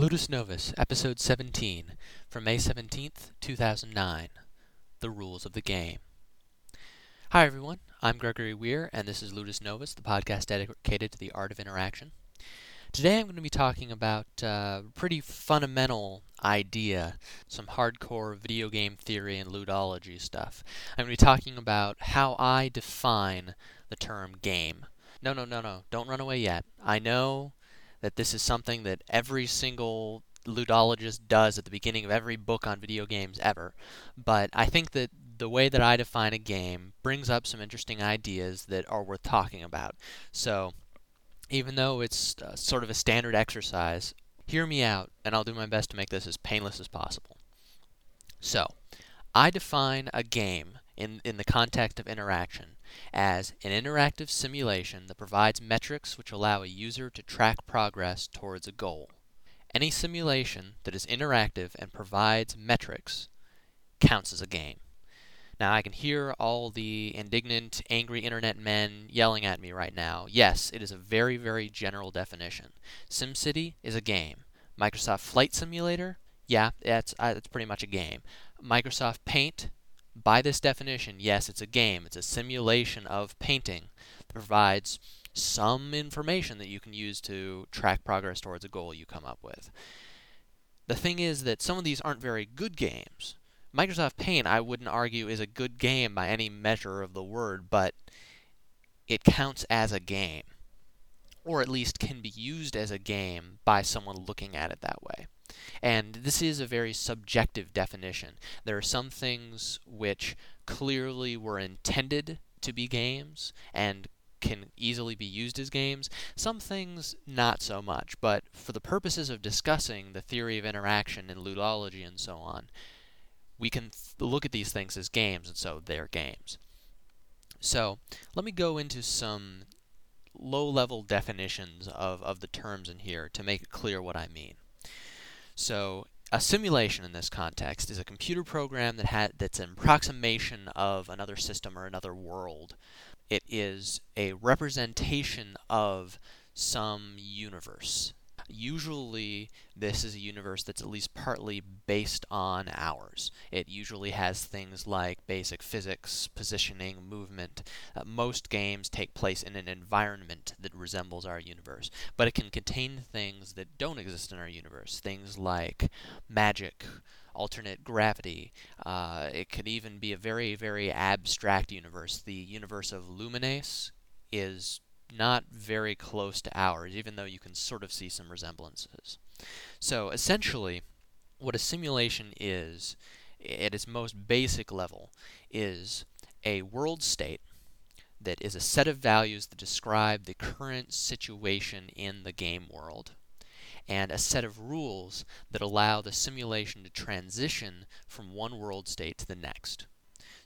Ludus Novus, Episode 17, from May 17th, 2009. The Rules of the Game. Hi, everyone. I'm Gregory Weir, and this is Ludus Novus, the podcast dedicated to the art of interaction. Today I'm going to be talking about uh, a pretty fundamental idea, some hardcore video game theory and ludology stuff. I'm going to be talking about how I define the term game. No, no, no, no. Don't run away yet. I know that this is something that every single ludologist does at the beginning of every book on video games ever. But I think that the way that I define a game brings up some interesting ideas that are worth talking about. So, even though it's uh, sort of a standard exercise, hear me out, and I'll do my best to make this as painless as possible. So, I define a game in, in the context of interaction as an interactive simulation that provides metrics which allow a user to track progress towards a goal. Any simulation that is interactive and provides metrics counts as a game. Now, I can hear all the indignant, angry internet men yelling at me right now. Yes, it is a very, very general definition. SimCity is a game. Microsoft Flight Simulator, yeah, that's, uh, that's pretty much a game. Microsoft Paint, by this definition, yes, it's a game. It's a simulation of painting that provides some information that you can use to track progress towards a goal you come up with. The thing is that some of these aren't very good games. Microsoft Paint, I wouldn't argue, is a good game by any measure of the word, but it counts as a game. Or at least can be used as a game by someone looking at it that way. And this is a very subjective definition. There are some things which clearly were intended to be games and can easily be used as games. Some things not so much, but for the purposes of discussing the theory of interaction and ludology and so on, we can th- look at these things as games, and so they're games. So let me go into some low level definitions of, of the terms in here to make it clear what I mean. So a simulation in this context is a computer program that ha- that's an approximation of another system or another world. It is a representation of some universe. Usually, this is a universe that's at least partly based on ours. It usually has things like basic physics, positioning, movement. Uh, most games take place in an environment that resembles our universe, but it can contain things that don't exist in our universe. Things like magic, alternate gravity. Uh, it could even be a very, very abstract universe. The universe of Lumines is not very close to ours, even though you can sort of see some resemblances. So essentially, what a simulation is, at its most basic level, is a world state that is a set of values that describe the current situation in the game world, and a set of rules that allow the simulation to transition from one world state to the next.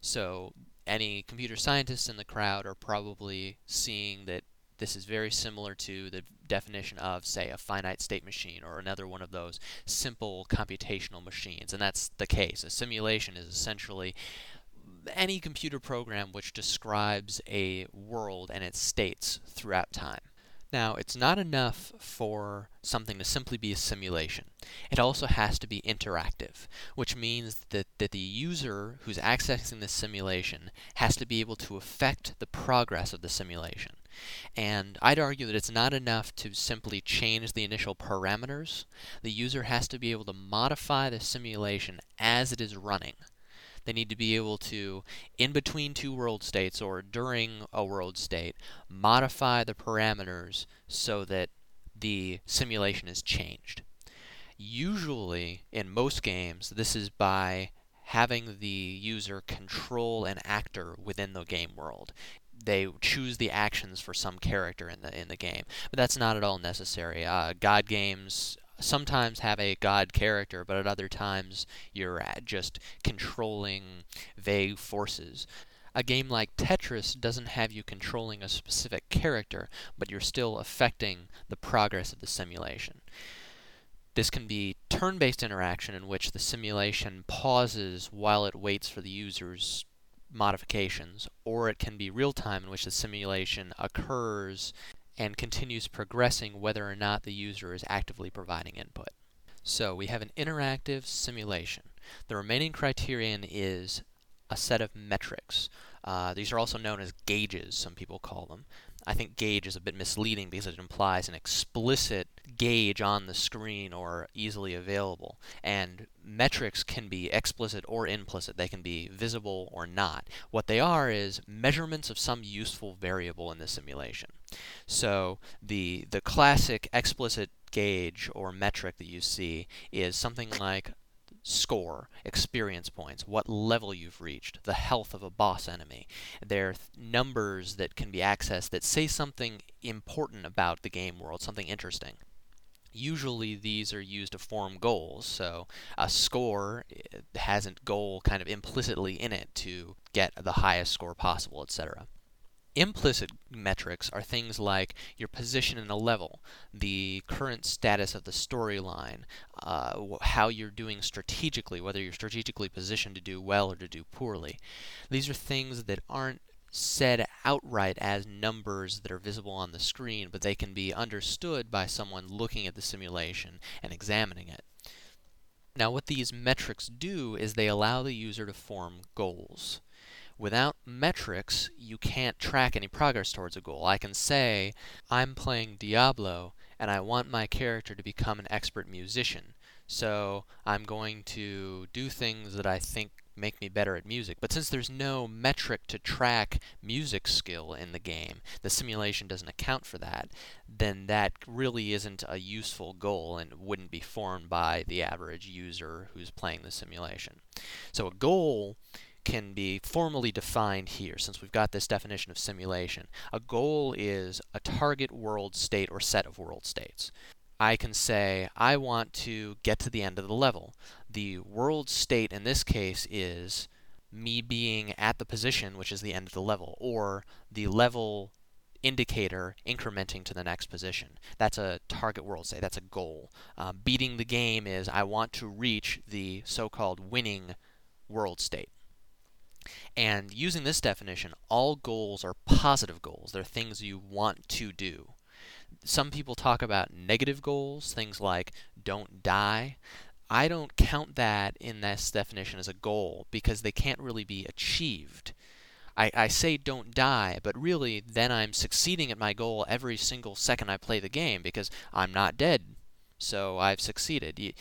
So, any computer scientists in the crowd are probably seeing that this is very similar to the definition of, say, a finite state machine or another one of those simple computational machines. And that's the case. A simulation is essentially any computer program which describes a world and its states throughout time. Now, it's not enough for something to simply be a simulation. It also has to be interactive, which means that, that the user who's accessing the simulation has to be able to affect the progress of the simulation. And I'd argue that it's not enough to simply change the initial parameters. The user has to be able to modify the simulation as it is running. They need to be able to, in between two world states or during a world state, modify the parameters so that the simulation is changed. Usually, in most games, this is by having the user control an actor within the game world they choose the actions for some character in the in the game. But that's not at all necessary. Uh, God games sometimes have a god character, but at other times you're just controlling vague forces. A game like Tetris doesn't have you controlling a specific character, but you're still affecting the progress of the simulation. This can be turn based interaction in which the simulation pauses while it waits for the user's modifications, or it can be real time in which the simulation occurs and continues progressing whether or not the user is actively providing input. So we have an interactive simulation. The remaining criterion is a set of metrics. Uh, these are also known as gauges, some people call them. I think gauge is a bit misleading because it implies an explicit gauge on the screen or easily available. And metrics can be explicit or implicit. They can be visible or not. What they are is measurements of some useful variable in the simulation. So the the classic explicit gauge or metric that you see is something like score, experience points, what level you've reached, the health of a boss enemy. They're th- numbers that can be accessed that say something important about the game world, something interesting. Usually these are used to form goals, so a score eh, has a goal kind of implicitly in it to get the highest score possible, etc. Implicit metrics are things like your position in a level, the current status of the storyline, uh, how you're doing strategically, whether you're strategically positioned to do well or to do poorly. These are things that aren't said outright as numbers that are visible on the screen, but they can be understood by someone looking at the simulation and examining it. Now, what these metrics do is they allow the user to form goals. Without metrics, you can't track any progress towards a goal. I can say, I'm playing Diablo and I want my character to become an expert musician. So I'm going to do things that I think make me better at music. But since there's no metric to track music skill in the game, the simulation doesn't account for that, then that really isn't a useful goal and wouldn't be formed by the average user who's playing the simulation. So a goal can be formally defined here since we've got this definition of simulation. A goal is a target world state or set of world states. I can say, I want to get to the end of the level. The world state in this case is me being at the position which is the end of the level, or the level indicator incrementing to the next position. That's a target world state, that's a goal. Uh, beating the game is I want to reach the so called winning world state. And using this definition, all goals are positive goals. They're things you want to do. Some people talk about negative goals, things like don't die. I don't count that in this definition as a goal because they can't really be achieved. I, I say don't die, but really then I'm succeeding at my goal every single second I play the game because I'm not dead. So I've succeeded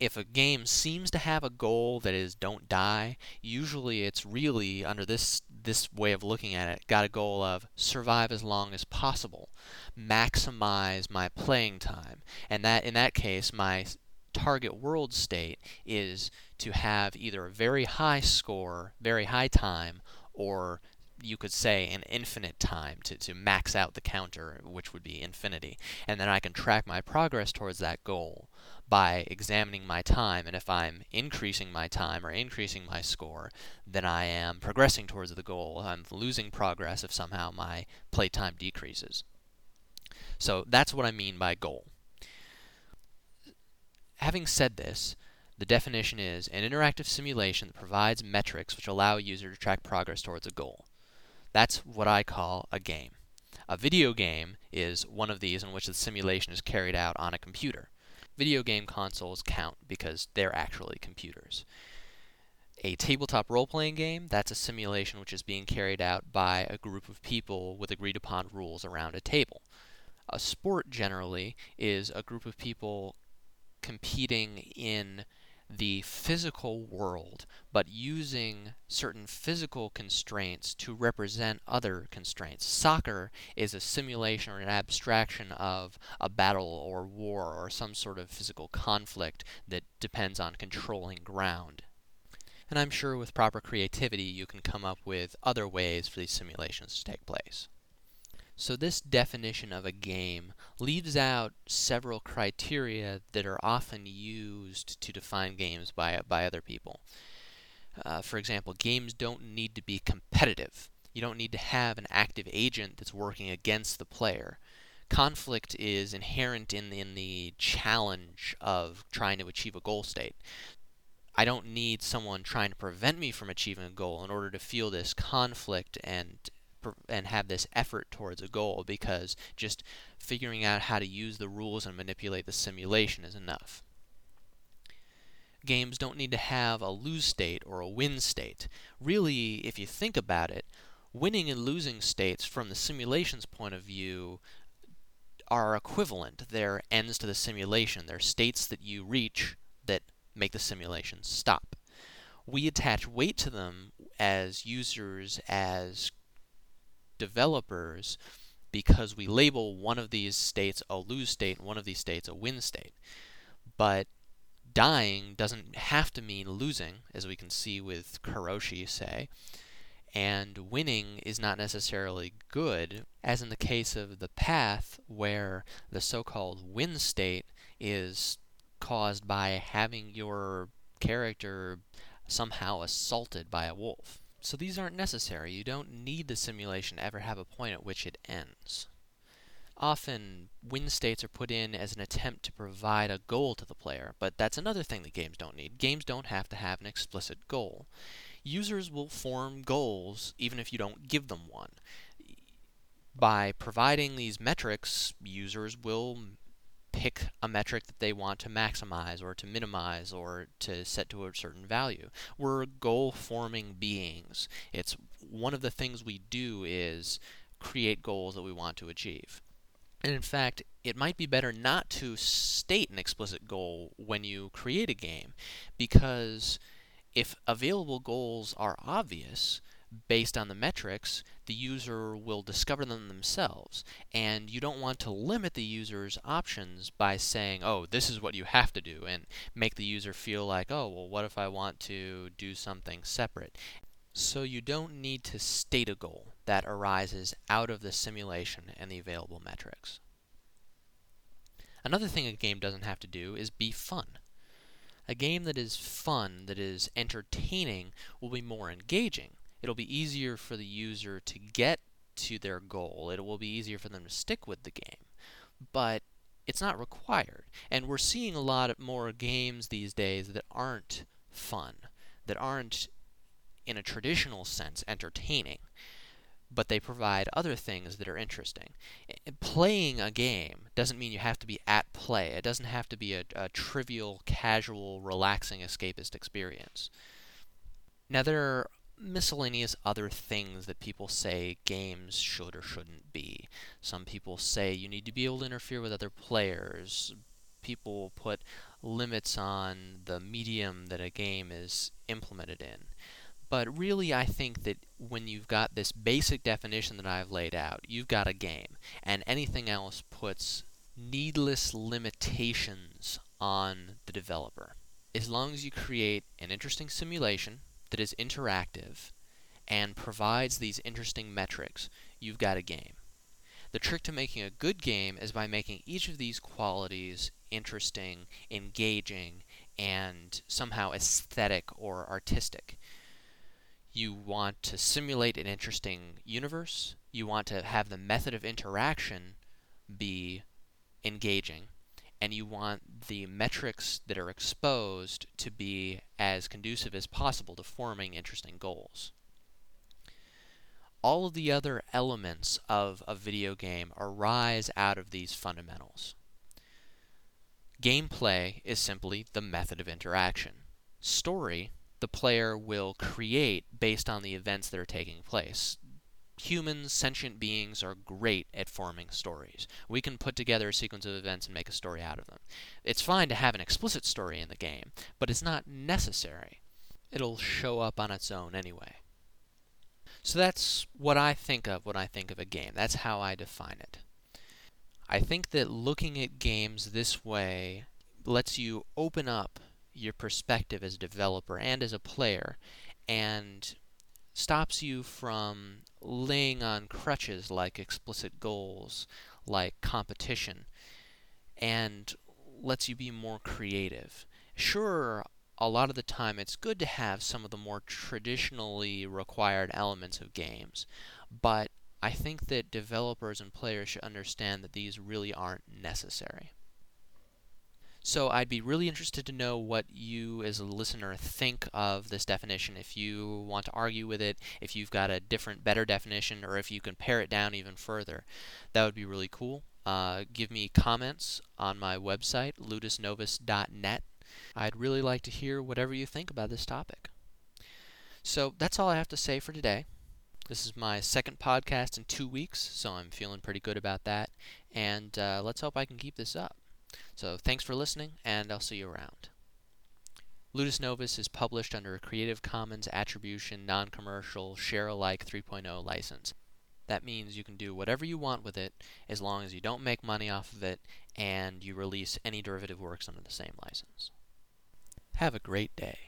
if a game seems to have a goal that is don't die, usually it's really under this this way of looking at it, got a goal of survive as long as possible, maximize my playing time. And that in that case, my target world state is to have either a very high score, very high time, or you could say an infinite time to, to max out the counter, which would be infinity. And then I can track my progress towards that goal by examining my time. And if I'm increasing my time or increasing my score, then I am progressing towards the goal. I'm losing progress if somehow my playtime decreases. So that's what I mean by goal. Having said this, the definition is an interactive simulation that provides metrics which allow a user to track progress towards a goal. That's what I call a game. A video game is one of these in which the simulation is carried out on a computer. Video game consoles count because they're actually computers. A tabletop role playing game, that's a simulation which is being carried out by a group of people with agreed upon rules around a table. A sport generally is a group of people competing in the physical world, but using certain physical constraints to represent other constraints. Soccer is a simulation or an abstraction of a battle or war or some sort of physical conflict that depends on controlling ground. And I'm sure with proper creativity you can come up with other ways for these simulations to take place. So this definition of a game leaves out several criteria that are often used to define games by, by other people. Uh, for example, games don't need to be competitive. You don't need to have an active agent that's working against the player. Conflict is inherent in, in the challenge of trying to achieve a goal state. I don't need someone trying to prevent me from achieving a goal in order to feel this conflict and and have this effort towards a goal because just figuring out how to use the rules and manipulate the simulation is enough. Games don't need to have a lose state or a win state. Really, if you think about it, winning and losing states from the simulation's point of view are equivalent. They're ends to the simulation. They're states that you reach that make the simulation stop. We attach weight to them as users, as developers, because we label one of these states a lose state and one of these states a win state. But dying doesn't have to mean losing, as we can see with Karoshi, say and winning is not necessarily good, as in the case of the path, where the so called win state is caused by having your character somehow assaulted by a wolf. So these aren't necessary. You don't need the simulation to ever have a point at which it ends. Often, win states are put in as an attempt to provide a goal to the player, but that's another thing that games don't need. Games don't have to have an explicit goal users will form goals even if you don't give them one. By providing these metrics, users will pick a metric that they want to maximize or to minimize or to set to a certain value. We're goal forming beings. It's one of the things we do is create goals that we want to achieve. And in fact, it might be better not to state an explicit goal when you create a game because if available goals are obvious, based on the metrics, the user will discover them themselves. And you don't want to limit the user's options by saying, oh, this is what you have to do, and make the user feel like, oh, well, what if I want to do something separate? So you don't need to state a goal that arises out of the simulation and the available metrics. Another thing a game doesn't have to do is be fun. A game that is fun, that is entertaining, will be more engaging. It'll be easier for the user to get to their goal. It will be easier for them to stick with the game. But it's not required. And we're seeing a lot more games these days that aren't fun, that aren't, in a traditional sense, entertaining but they provide other things that are interesting. Playing a game doesn't mean you have to be at play. It doesn't have to be a, a trivial, casual, relaxing, escapist experience. Now, there miscellaneous other things that people say games should or shouldn't be. Some people say you need to be able to interfere with other players. People put limits on the medium that a game is implemented in. But really, I think that when you've got this basic definition that I've laid out, you've got a game. And anything else puts needless limitations on the developer. As long as you create an interesting simulation that is interactive and provides these interesting metrics, you've got a game. The trick to making a good game is by making each of these qualities interesting, engaging, and somehow aesthetic or artistic. You want to simulate an interesting universe, you want to have the method of interaction be engaging, and you want the metrics that are exposed to be as conducive as possible to forming interesting goals. All of the other elements of a video game arise out of these fundamentals. Gameplay is simply the method of interaction. Story the player will create based on the events that are taking place. Humans, sentient beings, are great at forming stories. We can put together a sequence of events and make a story out of them. It's fine to have an explicit story in the game, but it's not necessary. It'll show up on its own anyway. So that's what I think of when I think of a game. That's how I define it. I think that looking at games this way lets you open up your perspective as a developer and as a player and stops you from laying on crutches like explicit goals, like competition, and lets you be more creative. Sure, a lot of the time it's good to have some of the more traditionally required elements of games, but I think that developers and players should understand that these really aren't necessary. So I'd be really interested to know what you as a listener think of this definition. If you want to argue with it, if you've got a different, better definition, or if you can pare it down even further, that would be really cool. Uh, give me comments on my website, ludusnovus.net. I'd really like to hear whatever you think about this topic. So that's all I have to say for today. This is my second podcast in two weeks, so I'm feeling pretty good about that. And uh, let's hope I can keep this up. So thanks for listening, and I'll see you around. Ludus Novus is published under a Creative Commons Attribution Non Commercial Share Alike 3.0 license. That means you can do whatever you want with it as long as you don't make money off of it and you release any derivative works under the same license. Have a great day.